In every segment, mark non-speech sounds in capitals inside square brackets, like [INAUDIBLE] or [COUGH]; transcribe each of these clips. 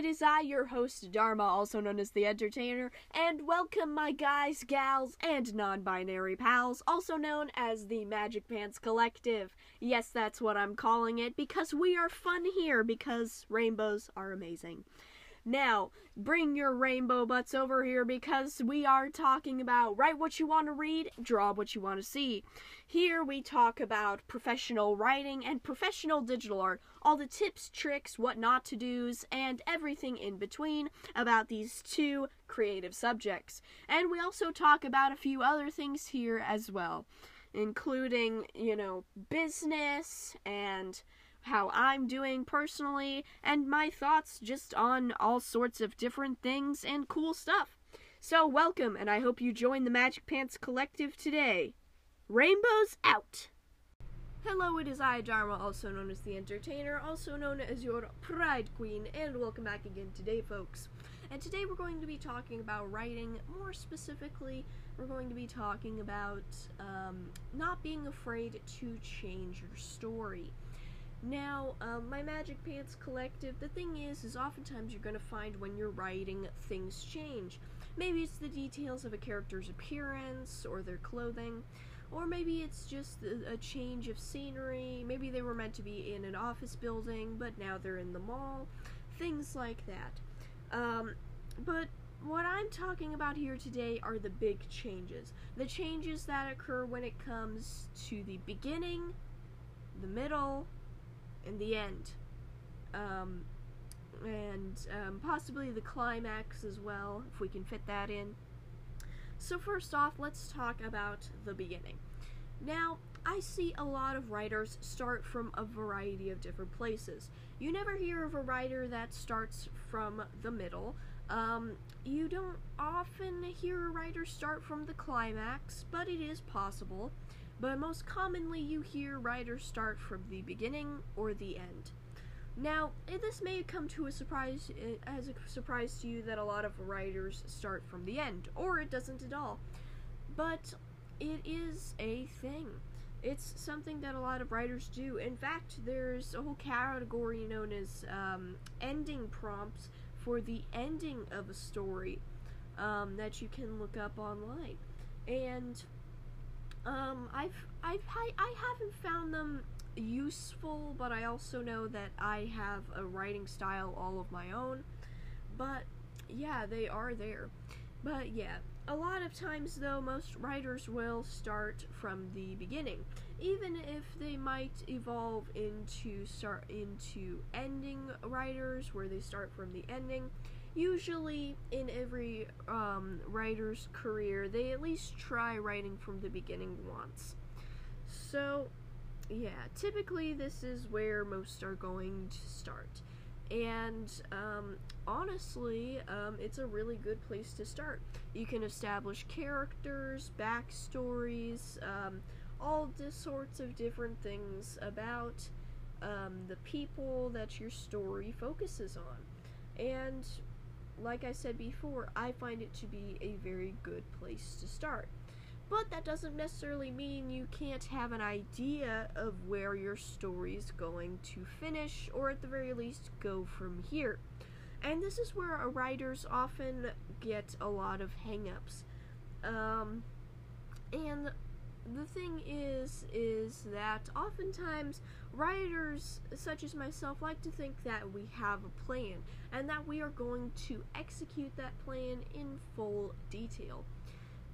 it is I, your host, Dharma, also known as the Entertainer, and welcome my guys, gals, and non binary pals, also known as the Magic Pants Collective. Yes, that's what I'm calling it, because we are fun here, because rainbows are amazing. Now, bring your rainbow butts over here because we are talking about write what you want to read, draw what you want to see. Here we talk about professional writing and professional digital art, all the tips, tricks, what not to do's, and everything in between about these two creative subjects. And we also talk about a few other things here as well, including, you know, business and how I'm doing personally, and my thoughts just on all sorts of different things and cool stuff. So, welcome, and I hope you join the Magic Pants Collective today. Rainbows out! Hello, it is I, Dharma, also known as the Entertainer, also known as your Pride Queen, and welcome back again today, folks. And today we're going to be talking about writing. More specifically, we're going to be talking about um, not being afraid to change your story. Now, um, my Magic Pants Collective, the thing is, is oftentimes you're going to find when you're writing, things change. Maybe it's the details of a character's appearance or their clothing, or maybe it's just a, change of scenery. Maybe they were meant to be in an office building, but now they're in the mall. Things like that. Um, but what I'm talking about here today are the big changes. The changes that occur when it comes to the beginning, the middle, in the end. Um, and um, possibly the climax as well, if we can fit that in. So, first off, let's talk about the beginning. Now, I see a lot of writers start from a variety of different places. You never hear of a writer that starts from the middle. Um, you don't often hear a writer start from the climax, but it is possible but most commonly you hear writers start from the beginning or the end. Now, eh, this may come to a surprise eh, as a surprise to you that a lot of writers start from the end, or it doesn't at all. But it is a thing. It's something that a lot of writers do. In fact, there's a whole category known as um, ending prompts for the ending of a story um, that you can look up online. And um, I've, I've, I, I haven't found them useful, but I also know that I have a writing style all of my own. But yeah, they are there. But yeah, a lot of times though, most writers will start from the beginning, even if they might evolve into start into ending writers where they start from the ending usually in every um, writer's career, they at least try writing from the beginning once. So, yeah, typically this is where most are going to start. And um, honestly, um, it's a really good place to start. You can establish characters, backstories, um, all sorts of different things about um, the people that your story focuses on. And like I said before, I find it to be a very good place to start. But that doesn't necessarily mean you can't have an idea of where your story is going to finish, or at the very least, go from here. And this is where writers often get a lot of hangups. Um, and the thing is is that oftentimes writers such as myself like to think that we have a plan and that we are going to execute that plan in full detail.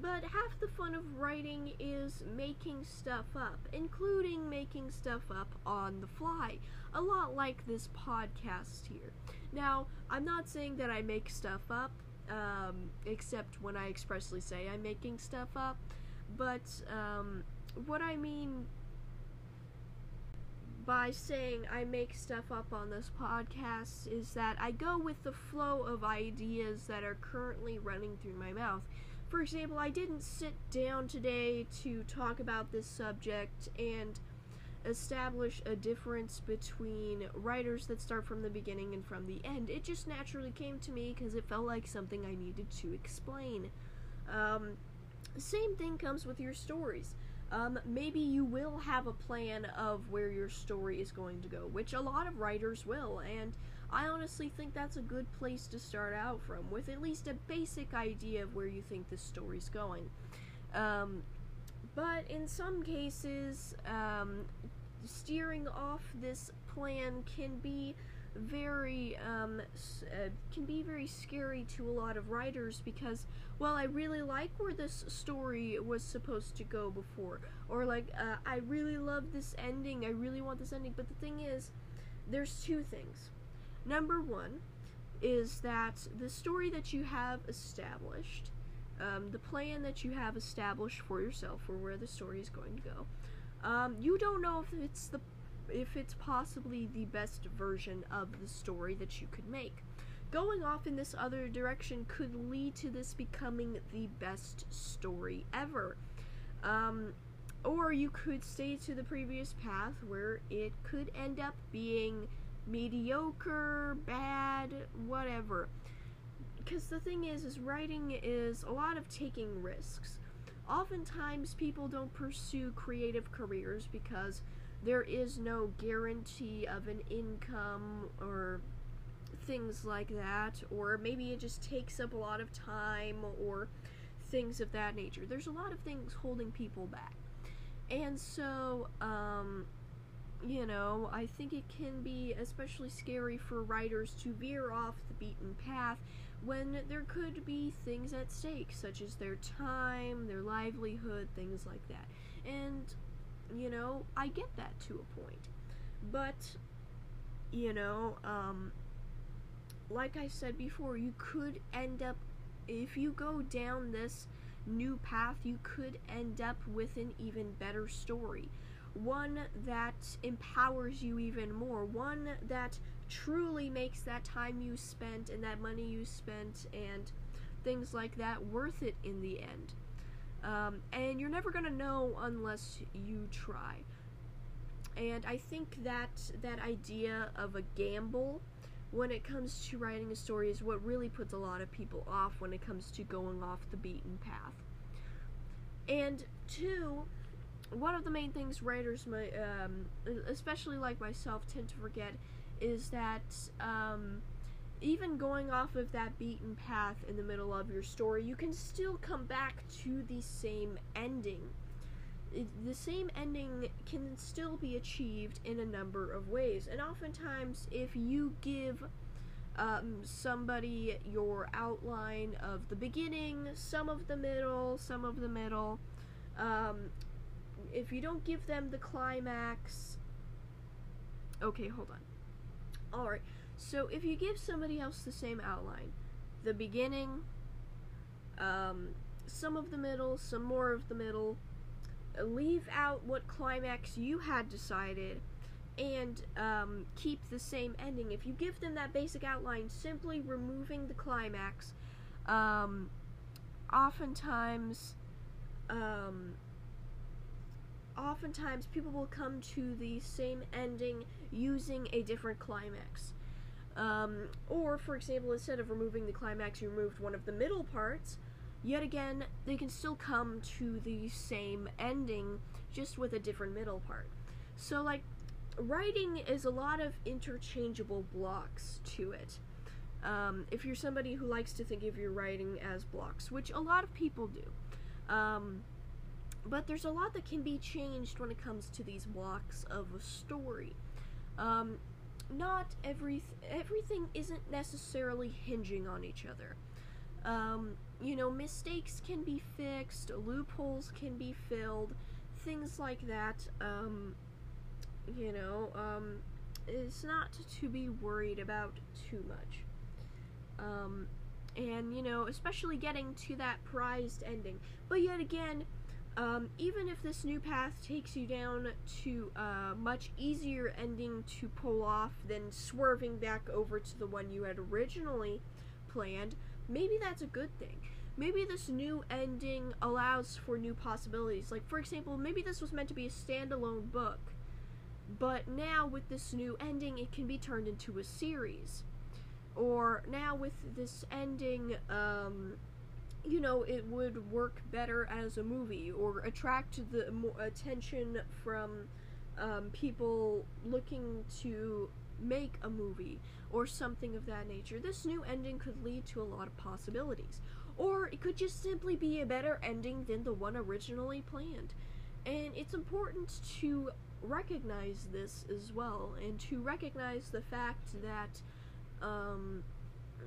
But half the fun of writing is making stuff up, including making stuff up on the fly, a lot like this podcast here. Now, I'm not saying that I make stuff up, um, except when I expressly say I'm making stuff up. But um, what I mean by saying I make stuff up on this podcast is that I go with the flow of ideas that are currently running through my mouth. For example, I didn't sit down today to talk about this subject and establish a difference between writers that start from the beginning and from the end. It just naturally came to me because it felt like something I needed to explain. Um, same thing comes with your stories. Um, maybe you will have a plan of where your story is going to go, which a lot of writers will, and I honestly think that's a good place to start out from, with at least a basic idea of where you think this story's going. Um, but in some cases, um, steering off this plan can be very um, uh, can be very scary to a lot of writers because well I really like where this story was supposed to go before. Or like uh, I really love this ending. I really want this ending. But the thing is there's two things. Number one is that the story that you have established um, the plan that you have established for yourself for where the story is going to go um, you don't know if it's the if it's possibly the best version of the story that you could make. Going off in this other direction could lead to this becoming the best story ever. Um, or you could stay to the previous path where it could end up being mediocre, bad, whatever. Because the thing is, is writing is a lot of taking risks. Oftentimes, people don't pursue creative careers because there is no guarantee of an income or things like that, or maybe it just takes up a lot of time or things of that nature. There's a lot of things holding people back. And so, um, you know, I think it can be especially scary for writers to veer off the beaten path when there could be things at stake, such as their time, their livelihood, things like that. And you know, I get that to a point. But, you know, um, like I said before, you could end up, if you go down this new path, you could end up with an even better story. One that empowers you even more. One that truly makes that time you spent and that money you spent and things like that worth it in the end. Um, and you're never gonna know unless you try. And I think that that idea of a gamble when it comes to writing a story is what really puts a lot of people off when it comes to going off the beaten path. And two, one of the main things writers, um, especially like myself, tend to forget is that um, even going off of that beaten path in the middle of your story, you can still come back to the same ending. The same ending can still be achieved in a number of ways, and oftentimes, if you give um, somebody your outline of the beginning, some of the middle, some of the middle, um, if you don't give them the climax, okay, hold on. Alright, so if you give somebody else the same outline, the beginning, um, some of the middle, some more of the middle, leave out what climax you had decided, and um, keep the same ending. If you give them that basic outline, simply removing the climax, um, oftentimes, um, oftentimes people will come to the same ending using a different climax. Um, or, for example, instead of removing the climax, you removed one of the middle parts. Yet again, they can still come to the same ending, just with a different middle part. So, like, writing is a lot of interchangeable blocks to it. Um, if you're somebody who likes to think of your writing as blocks, which a lot of people do. Um, but there's a lot that can be changed when it comes to these blocks of a story. Um, not every everything isn't necessarily hinging on each other. Um, you know, mistakes can be fixed, loopholes can be filled, things like that. Um, you know, um, it's not to be worried about too much. Um, and you know, especially getting to that prized ending. But yet again, um, even if this new path takes you down to a much easier ending to pull off than swerving back over to the one you had originally planned, maybe that's a good thing. Maybe this new ending allows for new possibilities. Like, for example, maybe this was meant to be a standalone book, but now with this new ending, it can be turned into a series. Or now with this ending, um, you know, it would work better as a movie or attract the attention from um, people looking to make a movie or something of that nature. This new ending could lead to a lot of possibilities. Or it could just simply be a better ending than the one originally planned. And it's important to recognize this as well, and to recognize the fact that, um,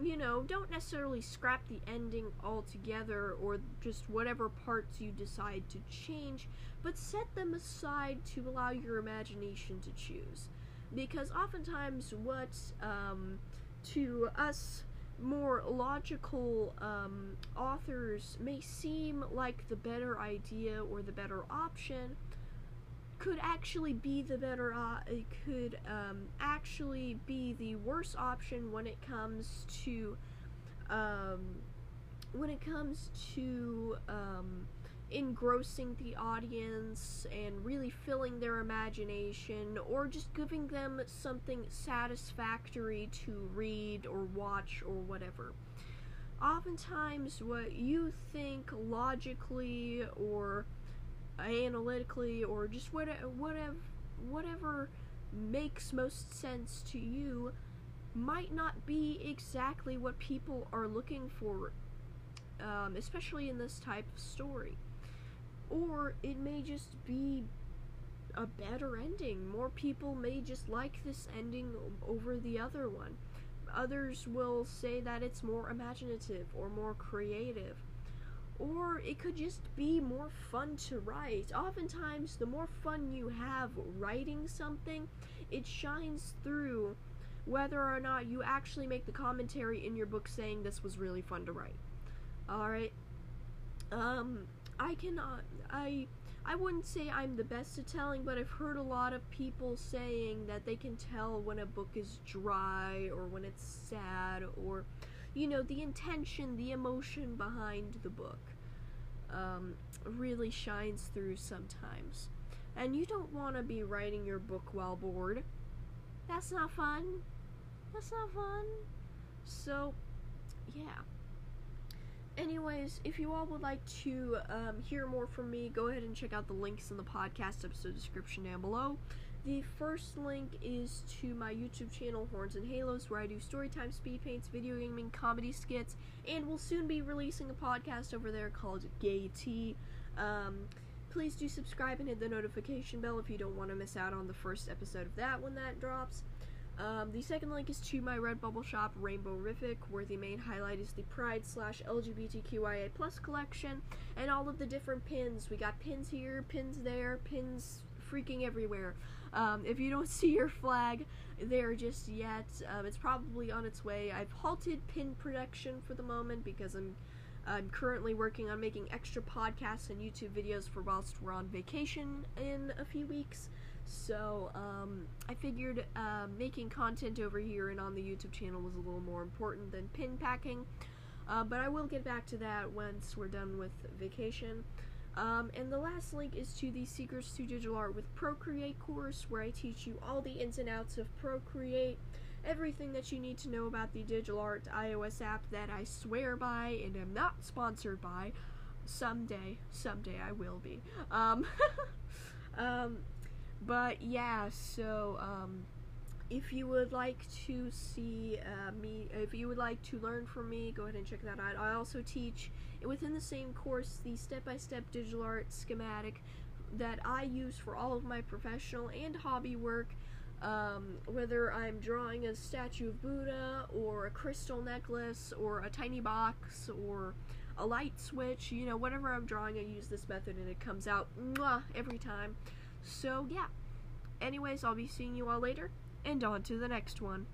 you know, don't necessarily scrap the ending altogether or just whatever parts you decide to change, but set them aside to allow your imagination to choose. Because oftentimes, what um, to us more logical um, authors may seem like the better idea or the better option could actually be the better uh, it could um, actually be the worst option when it comes to um, when it comes to um, engrossing the audience and really filling their imagination or just giving them something satisfactory to read or watch or whatever. Oftentimes, what you think logically or analytically or just whatever, whatever, whatever makes most sense to you might not be exactly what people are looking for, um, especially in this type of story or it may just be a better ending. More people may just like this ending over the other one. Others will say that it's more imaginative or more creative. Or it could just be more fun to write. Oftentimes, the more fun you have writing something, it shines through whether or not you actually make the commentary in your book saying this was really fun to write. Alright? Um, I cannot. I I wouldn't say I'm the best at telling, but I've heard a lot of people saying that they can tell when a book is dry or when it's sad or, you know, the intention, the emotion behind the book um, really shines through sometimes. And you don't want to be writing your book while bored. That's not fun. That's not fun. So, yeah. Anyways, if you all would like to um, hear more from me, go ahead and check out the links in the podcast episode description down below. The first link is to my YouTube channel, Horns and Halos, where I do storytime, speed paints, video gaming, comedy skits, and will soon be releasing a podcast over there called Gay Tea. Um, please do subscribe and hit the notification bell if you don't want to miss out on the first episode of that when that drops. Um, the second link is to my Redbubble shop, Rainbow Rific, where the main highlight is the Pride slash LGBTQIA plus collection and all of the different pins. We got pins here, pins there, pins freaking everywhere. Um, if you don't [LAUGHS] see your flag there just yet, um, it's probably on its way. I've halted pin production for the moment because I'm I'm currently working on making extra podcasts and YouTube videos for whilst we're on vacation in a few weeks. So um, I figured uh, making content over here and on the YouTube channel was a little more important than pin packing. Uh, but I will get back to that once we're done with vacation. Um, and the last link is to the Secrets to Digital Art with Procreate course, where I teach you all the ins and outs of Procreate, everything that you need to know about the Digital Art iOS app that I swear by and am not sponsored by. Someday, someday I will be. Um, [LAUGHS] um, but yeah, so um, if you would like to see uh, me, if you would like to learn from me, go ahead and check that out. I also teach within the same course the step-by-step digital art schematic that I use for all of my professional and hobby work. Um, whether I'm drawing a statue of Buddha or a crystal necklace or a tiny box or a light switch, you know, whatever I'm drawing, I use this method and it comes out mwah, every time. So, yeah. Anyways, I'll be seeing you all later, and on to the next one.